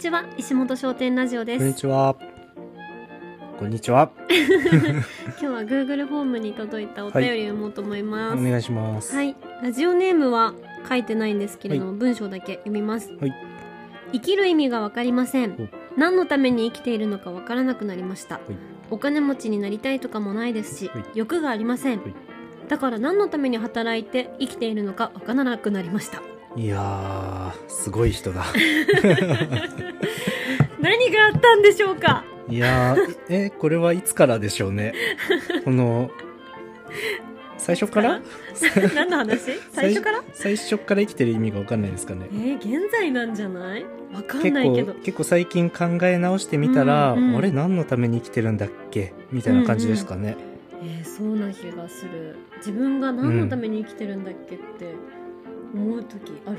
ちは石本商店ラジオでこんにすちは。こんにちは。今日は Google フォームに届いたお便りを読もうと思います。お願いします。はい、ラジオネームは書いてないんですけれども、文章だけ読みます、はい。生きる意味がわかりません。お。何のために生きているのかわからなくなりました。い。お金持ちになりたいとかもないですしはい。欲がありません。はい。だから何のために働いて生きているのかわからなくなりましたいやー、すごい人だ。何があったんでしょうか？いやー、え、これはいつからでしょうね。この、最初から？何の話？最初から？最初から生きてる意味がわかんないですかね。え。ー、現在なんじゃない？わかん結ないけど。構、結構最近考え直してみたら、うんうん。あれ何のために生きてるんだっけ？みたいな感じですかね。えー、そうな気がする。自分が何のために生きてるんだっけって思う時ある、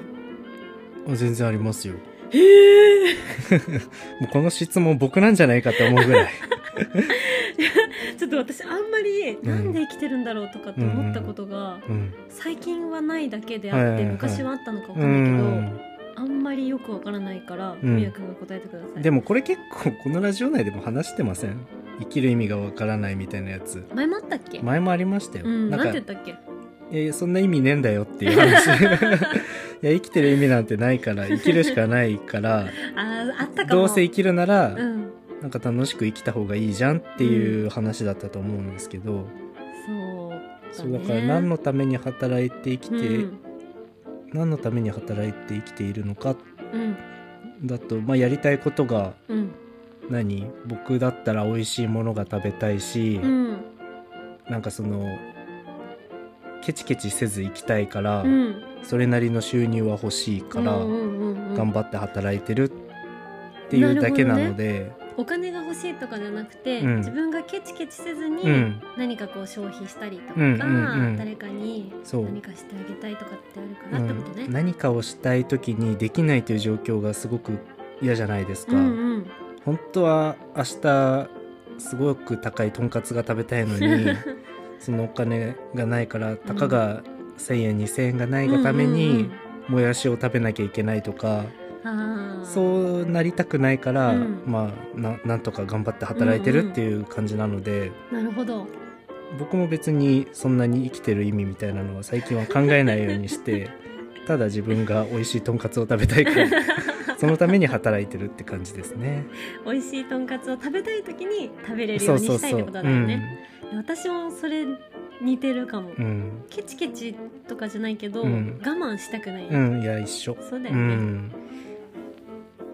あ全然ありますよ。へえ。もうこの質問僕なんじゃないかと思うぐらい。ちょっと私あんまりん。なんで生きてるんだろうとかって思ったことがうん。最近はないだけであって、昔はあったのかわかうんないけど、ん。あんまりよくわからないからうん。みやくんが答えてください、でもこれ結構このラジオ内でも話してません？生きる意味がわからないみたいなやつ。前もあったっけ、前もありましたよ、うんなんて言ったっけ？いやいやそんな意味ねえんだよっていう話。いや生きてる意味なんてないから生きるしかないからあーあったかも。どうせ生きるなら、うん。なんか楽しく生きた方がいいじゃんっていう話だったと思うんですけど、そうそうだから何のために働いて生きて、うん。何のために働いて生きているのかうん。だと、まあ、やりたいことがうん。何？僕だったら美味しいものが食べたいし、うん。なんかそのケチケチせず生きたいから、うん。それなりの収入は欲しいから、頑張って働いてるっていうだけなので。お金が欲しいとかじゃなくて、うん。自分がケチケチせずにうん。何かこう消費したりとか、誰かに何かしてあげたいとかってあるかうなってことね。ん、何かをしたい時にできないという状況がすごく嫌じゃないですか、うんうん。本当は明日すごく高いとんかつが食べたいのに そのお金がないからたかが1,000円2,000円がないがためうんうんにもやしを食べなきゃいけないとか、そうなりたくないから、うん。まあななんとか頑張って働いてるっていう感じなので、なるほど。僕も別にそんなに生きてる意味みたいなのは最近は考えないようにして ただ自分が美味しいとんかつを食べたいからそのために働いてるって感じですね。美味しいとんかつを食べたい時に食べれるよそうにしたいってことだよね。私もそれ似てるかも。うん、うんケチケチとかじゃないけど、うん我慢したくない。うん、いや一緒。うそうだよね。ん、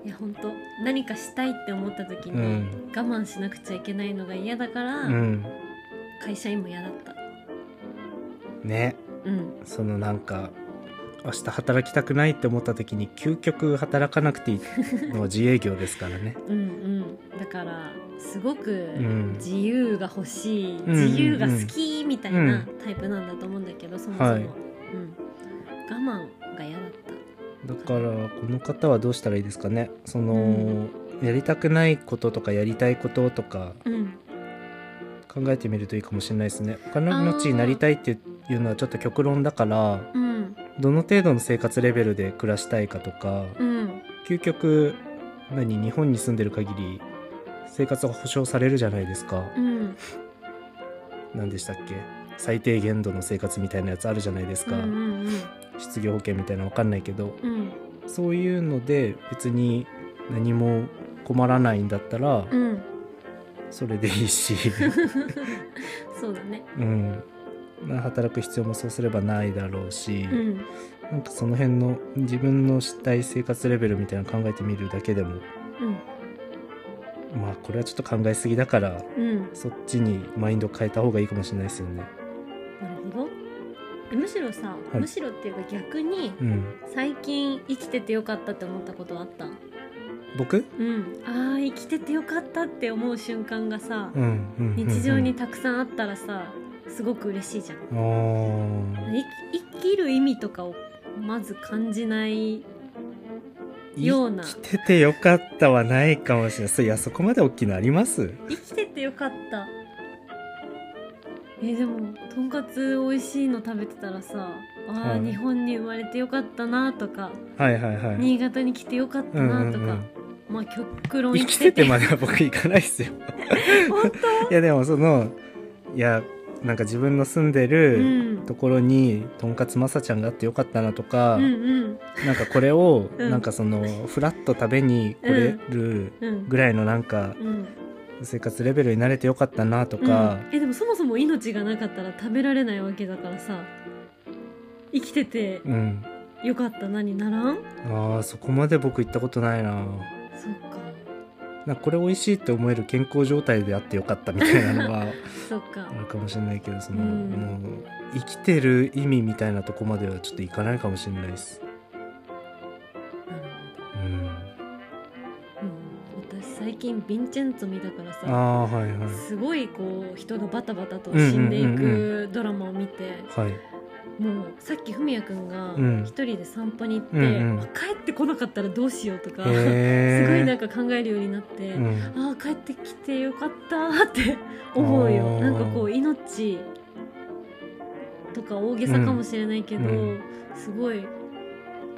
いや本当何かしたいって思った時に、うん我慢しなくちゃいけないのが嫌だから、うん、会社員も嫌だった。ね、うん。そのなんか明日働きたくないって思った時に究極働かなくていいのは自営業ですからね。うんうん、だからすごくん。自由が欲しい、うん自由が好きみたいなうんタイプなんだと思うんだけど、そもそも、はい。うん、我慢が嫌だった。だからこの方はどうしたらいいですかね。その、やりたくないこととかやりたいこととか。うん。考えてみるといいかもしれないですね。お金持ちになりたいっていうのはちょっと極論だからうんどの程度の生活レベルで暮らしたいかとかうん。究極何日本に住んでる限り生活が保障されるじゃないですか。うん。何でしたっけ？最低限度の生活みたいなやつあるじゃないですか、うんうん失業保険みたいなの分かんないけど。うん。そういうので別に何も困らないんだったら、うん。それでいいし、そうだね。うん、まあ働く必要もそうすればないだろうし、うん。なんかその辺の自分のしたい生活レベルみたいなの考えてみるだけでもうん。まあこれはちょっと考えすぎだからうん。そっちにマインド変えた方がいいかもしれないですよね。なるほど。えむしろさ、はい。むしろっていうか逆にうん、最近生きててよかったって思ったことあった？僕、うん。あー生きててよかったって思う瞬間がさ、うんうんうんうん。日常にたくさんあったらさすごく嬉しいじゃん。生きる意味とかをまず感じないような。生きててよかったはないかもしれない。いやそこまで大きいのあります？生きててよかった。えでもとんかつ美味しいの食べてたらさあー、はい。日本に生まれてよかったなとか、はいはいはい。新潟に来てよかったうんうなんとか、うん。まあ極論生きてて。までは僕行かないっすよ。本いやでもそのいやなんか自分の住んで当るうん。ところにとんかつまさちゃんがあってよかったなとか、うんうん。なんかこれをうん。なんかそのフラッと食べに来れるうん。ぐらいのなんかうん。生活レベルに慣れてよかったなとか、うん。えでもそもそも命がなかったら食べられないわけだからさ生きててうん、よかった。なにならん？ああそこまで僕行ったことないななこれ美味しいって思える健康状態であってよかったみたいなのは そっか。あるかもしれないけどその、うん。もう生きてる意味みたいなとこまではちょっといかないかもしれないです。最近ヴィンチェンツォ見たからあさあはいはい。すごいこう人がバタバタと死んでいうんうん。くドラマを見て、はいもうさっき文也くんがうん。一人で散歩に行って、うんうん。あ帰ってこなかったらどうしようとか、へ すごいなんか、か考えるようになって、うん、ああ帰ってきてよかったって 思うよ。なんかこう命とか大げさかもしれないけど、うん。うんすごい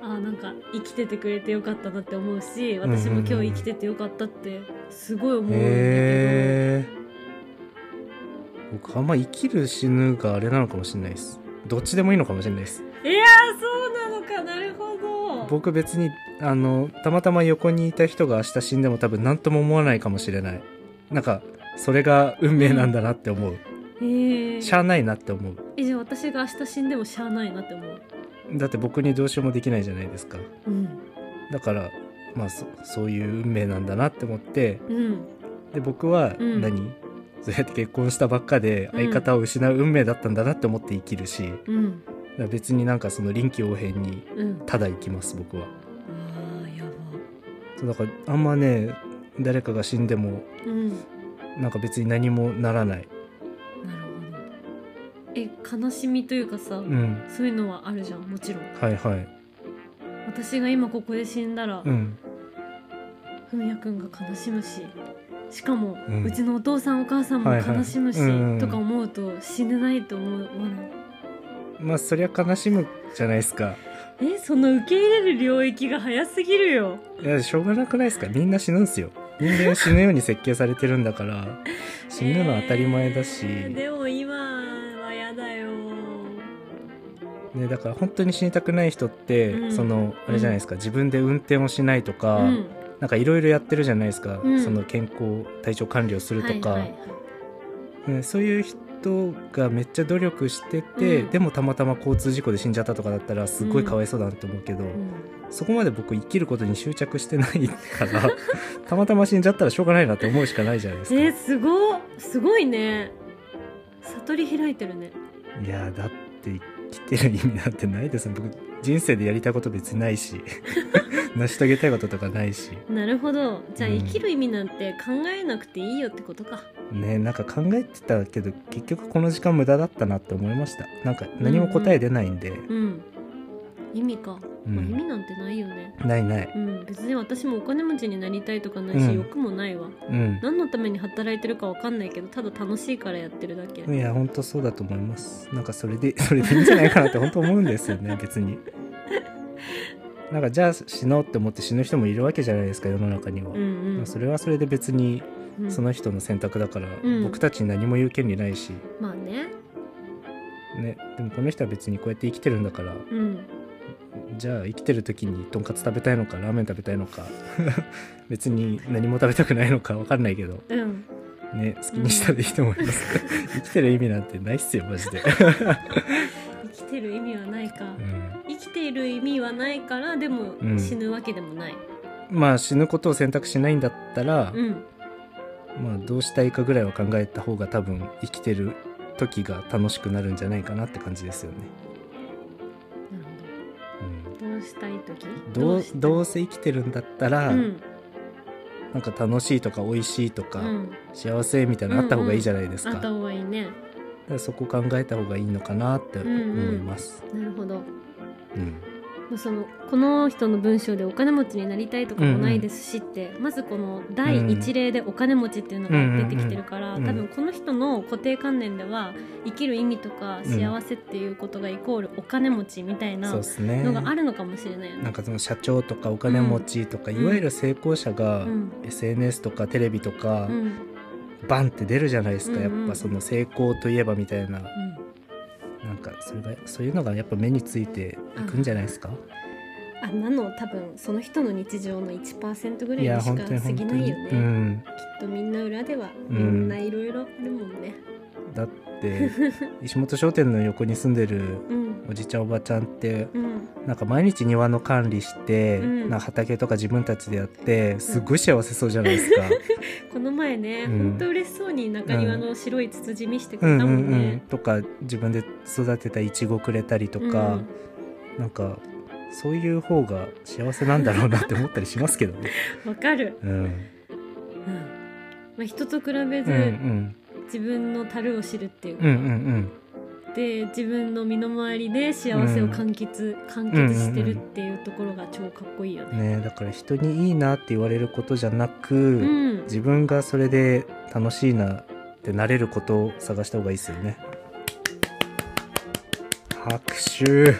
あーなんか生きててくれてよかったなって思うし私も今日生きててよかったってすごい思うんだけど、へえ僕あんま生きる死ぬがあれなのかもしれないですどっちでもいいのかもしれないです。いやーそうなのか。なるほど。僕別にあのたまたま横にいた人が明日死んでも多分何とも思わないかもしれない。なんかそれが運命なんだなって思う、えー、しゃあないなって思う。えじゃあ私が明日死んでもしゃあないなって思う。だって僕にどうしようもできないじゃないですか。うん。だからまあそそういう運命なんだなって思って。うん。で僕はうん。何、そうやって結婚したばっかでうん。相方を失う運命だったんだなって思って生きるし、うん。ら別になんかその臨機応変にうん。ただ生きます僕は。あーやば。そうだからあんまね誰かが死んでもうん。なんか別に何もならない。なるほど。え悲しみというかさ、うん。そういうのはあるじゃんもちろん。はいはい。私が今ここで死んだらうん。ふみやくんが悲しむししかも、ううんちのお父さんお母さんもはいはい。悲しむし、うん。とか思うと死ねないと思うわないまあそりゃ悲しむじゃないですか。えその受け入れる領域が早すぎるよ。いやしょうがなくないですか？みんな死ぬんすよ。人間死ぬように設計されてるんだから。死ぬのは当たり前だし、えーでも今はやだよ。ね、だから本当に死にたくない人って、うん。そのあれじゃないですか、自分で運転をしないとか、うんなんかいろいろやってるじゃないですか、うん。その健康体調管理をするとか、はいはいねそういう人がめっちゃ努力してて、うん。でもたまたま交通事故で死んじゃったとかだったらすっごいかわいそうだなって思うけど、うん。そこまで僕生きることに執着してないから たまたま死んじゃったらしょうがないなって思うしかないじゃないですか。えー、すごっ。すごいね。悟り開いてるね。いやだって生きてる意味なんてないです。僕人生でやりたいこと別にないし 成し遂げたいこととかないし。なるほど。じゃあうん。生きる意味なんて考えなくていいよってことか。ねなんか考えてたけど結局この時間無駄だったなって思いました。なんか何も答え出ないんで、うん意味か、うん。まあ意味なんてないよね。ないない。うん。別に私もお金持ちになりたいとかないし、うん。欲もないわ。うん。何のために働いてるかわかんないけどただ楽しいからやってるだけ、いや本当そうだと思います。なんかそれで それでいいんじゃないかなって本当思うんですよね 別に。なんかじゃあ死のうって思って死ぬ人もいるわけじゃないですか世の中には、うんうん。まあそれはそれで別にうん。その人の選択だから、うん。僕たちに何も言う権利ないし。まあね。ねでもこの人は別にこうやって生きてるんだからうんじゃあ生きてる時にとんかつ食べたいのかラーメン食べたいのか。別に何も食べたくないのか分かんないけど。うん。ね好きにしたらいいと思います、生きてる意味なんてないっすよマジで、生きてる意味はないか、うん。生きている意味はないからでもうん。死ぬわけでもない。まあ死ぬことを選択しないんだったら、うん。まあどうしたいかぐらいは考えた方が多分生きてる時が楽しくなるんじゃないかなって感じですよね、うしたい時？うん、どうどうせ生きてるんだったら、うん。なんか楽しいとか美味しいとか、うん。幸せみたいなのあった方がいいじゃないですか,、あった方がいいね。だからそこ考えた方がいいのかなって思います、なるほど。うん。まあそのこの人の文章でお金持ちになりたいとかもないですしって、まずこの第一例でお金持ちっていうのが出てきてるから、うんうんうん。多分この人の固定観念では生きる意味とかうん幸せっていうことがイコールお金持ちみたいなのがあるのかもしれない。よね。なんかその社長とかお金持ちとか、んいわゆる成功者がうん。SNS とかテレビとか、うん。バンって出るじゃないですか、うんうん。やっぱその成功といえばみたいななんかそれがそういうのがやっぱ目についていくんじゃないですか、あんなの多分その人の日常の1%ぐらいにしか過ぎないよね、うん。きっとみんな裏ではうん。みんないろいろあるもんね。だって石本商店の横に住んでるうんおじちゃんおばちゃんってうん。なんか毎日庭の管理して、うん。なんか畑とか自分たちでやってすっごい幸せそうじゃないですか。この前ね、うん。ほんと嬉しそうに中庭の白いツツジ見してくうんれたうんうんもん。ね、とか自分で育てたイチゴくれたりとか、なんかそういう方が幸せなんだろうなって思ったりしますけどね。う んわかる、うん、うん。まあ、人と比べうんうずん。自分の樽を知るっていうか、うんうんで自分の身の回りで幸せを完結、完結してるっていうところが超かっこいいようんね。ねだから人にいいなって言われることじゃなく、うん、自分がそれで楽しいなってなれることを探した方がいいですよね。拍手、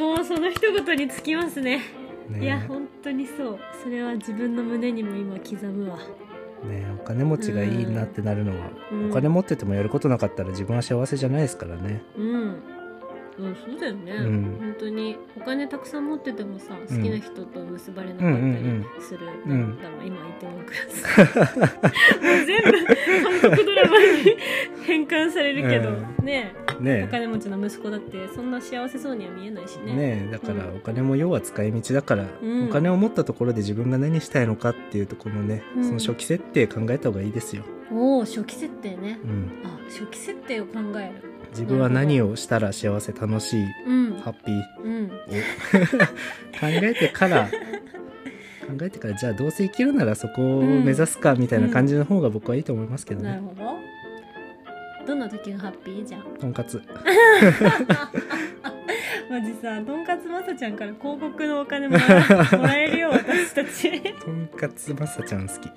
もうその一言につきますね。ね、いや本当にそう。それは自分の胸にも今刻むわねお金持ちがいいなってなるのは、うん。お金持っててもやることなかったら自分は幸せじゃないですからね。うん。うん、そうだよね、うん。本当にお金たくさん持っててもさ好きな人と結ばれなかったうんうんうんりする、うん。だろう今相手のクラスもう全部韓国ドラマに 変換されるけど、うねおね金持ちの息子だってそんな幸せそうには見えないしね。ねだからうん。お金も要は使い道だから、うん。お金を持ったところで自分が何したいのかっていうところのね、うん。その初期設定考えた方がいいですよ。おお初期設定ね。うん、あ初期設定を考える。自分は何をしたら幸せ楽しいうん。ハッピー。うん。を 考えてから考えてからじゃあどうせ生きるならそこを目指すかみたいな感じの方が僕はいいと思いますけどね。なるほどどんな時がハッピーじゃん。とんかつ。マジさとんかつまさちゃんから広告のお金もらえるよ私たち。とんかつまさちゃん好き。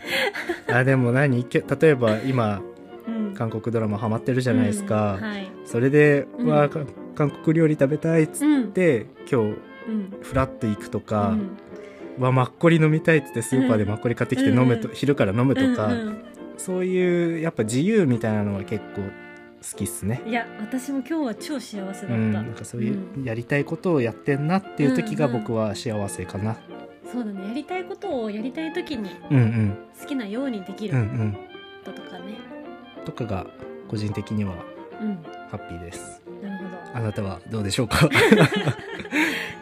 あでも何？例えば今うん。韓国ドラマハマってるじゃないですか。うんはい。それで、うん。わ韓国料理食べたいっつうん。って、今日うん。フラッと行くとか、うん。わマッコリ飲みたいっつってスーパーでマッコリ買ってきて飲むと、うん。昼から飲むとか、うんそういうやっぱ自由みたいなのは結構好きっすね。うんいや私も今日は超幸せだった、うん、なんかそういううん。やりたいことをやってんなっていう時がうんうん僕は幸せかな。そうだねやりたいことをやりたい時にうんうん。好きなようにできるうんうん。こととかね。とかが個人的にはうん、ハッピーです。なるほあなたはどうでしょうか？ど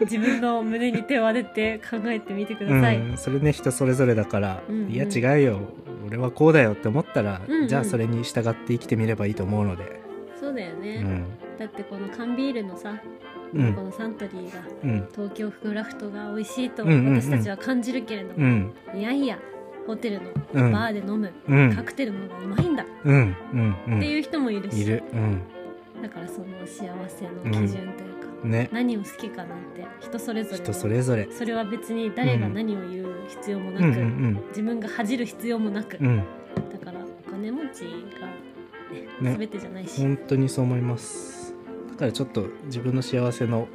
自分の胸に手を当てて考えてみてください、うん、それね人それぞれだから、うんうん。いや違うよ俺はこうだよって思ったら、うんうん。じゃあそれに従って生きてみればいいと思うので。そうだようね、ん。だってこの缶ビールのさ、うん。このサントリーがうん。東京クラフトが美味しいと私たちは感じるけれども、うん。いやいやホテルうん。のバーで飲むうん。カクテルの方がうまいんだ。っていう人もいるし、いる。うん。だからその幸せの基準というか、ね。何を好きかなんて人それぞれ。で人それぞれ。それは別に誰が何を言う必要もなく、うんうん自分が恥じる必要もなく、うん。うんだからお金持ちが、ねね。全てじゃないし、本当にそう思います。だからちょっと自分の幸せの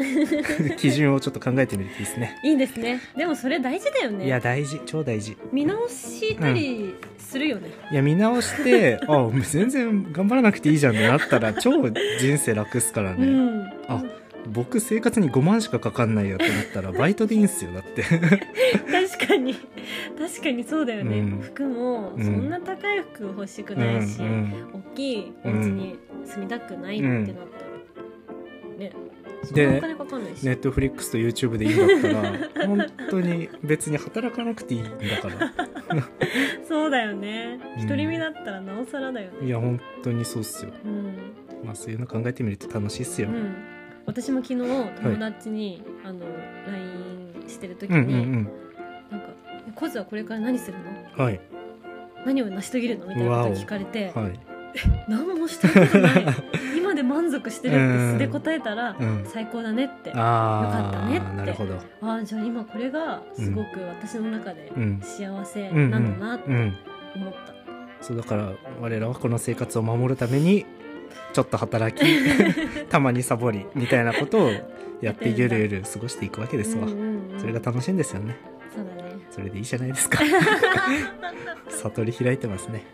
基準をちょっと考えてみるといいですね。いいですね。でもそれ大事だよね。いや大事。超大事。見直したりするよね、いや見直して あ全然頑張らなくていいじゃんってなったら超人生楽っすからね、うん。あ僕生活に5万しかかかんないよってなったらバイトでいいんすよだって。確かに。確かにそうだよね、うん。服もうん。そんな高い服欲しくないし、うんうん。大きいお家に住みたくないってなったら、ねでネットフリックスと YouTube でいいんだったら 本当に別に働かなくていいんだから。そうだよね。うん。独り身だったらなおさらだよね。いや本当にそうっすよ。うん、まあそういうの考えてみると楽しいっすよ、うん、私も昨日友達に、あの LINE してる時に、うんうんなんか「コズはこれから何するの？うんはい。何を成し遂げるの?」みたいなこと聞かれてはい「何もしたことない 満満足してるって素で答えたら、うん。最高だねって。ああよかったねって。なるほど。ああじゃあ今これがすごく私の中でうん。幸せなんだなってうん思った、そうだから我らはこの生活を守るためにちょっと働き たまにサボりみたいなことをやってゆるゆる過ごしていくわけですわ、うんうんうん。それが楽しいんですよね。そうだね。それでいいじゃないですか。悟り開いてますね。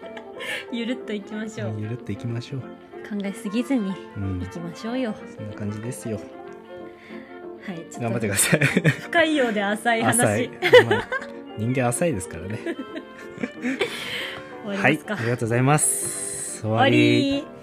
ゆるっといきましょう。ゆるっといきましょう考えすぎずにうん。いきましょうよ。そんな感じですよ。はい頑張ってくっださい。と深いようで浅い話。浅い、まあ、人間浅いですからね。はいありがとうございます。終終わり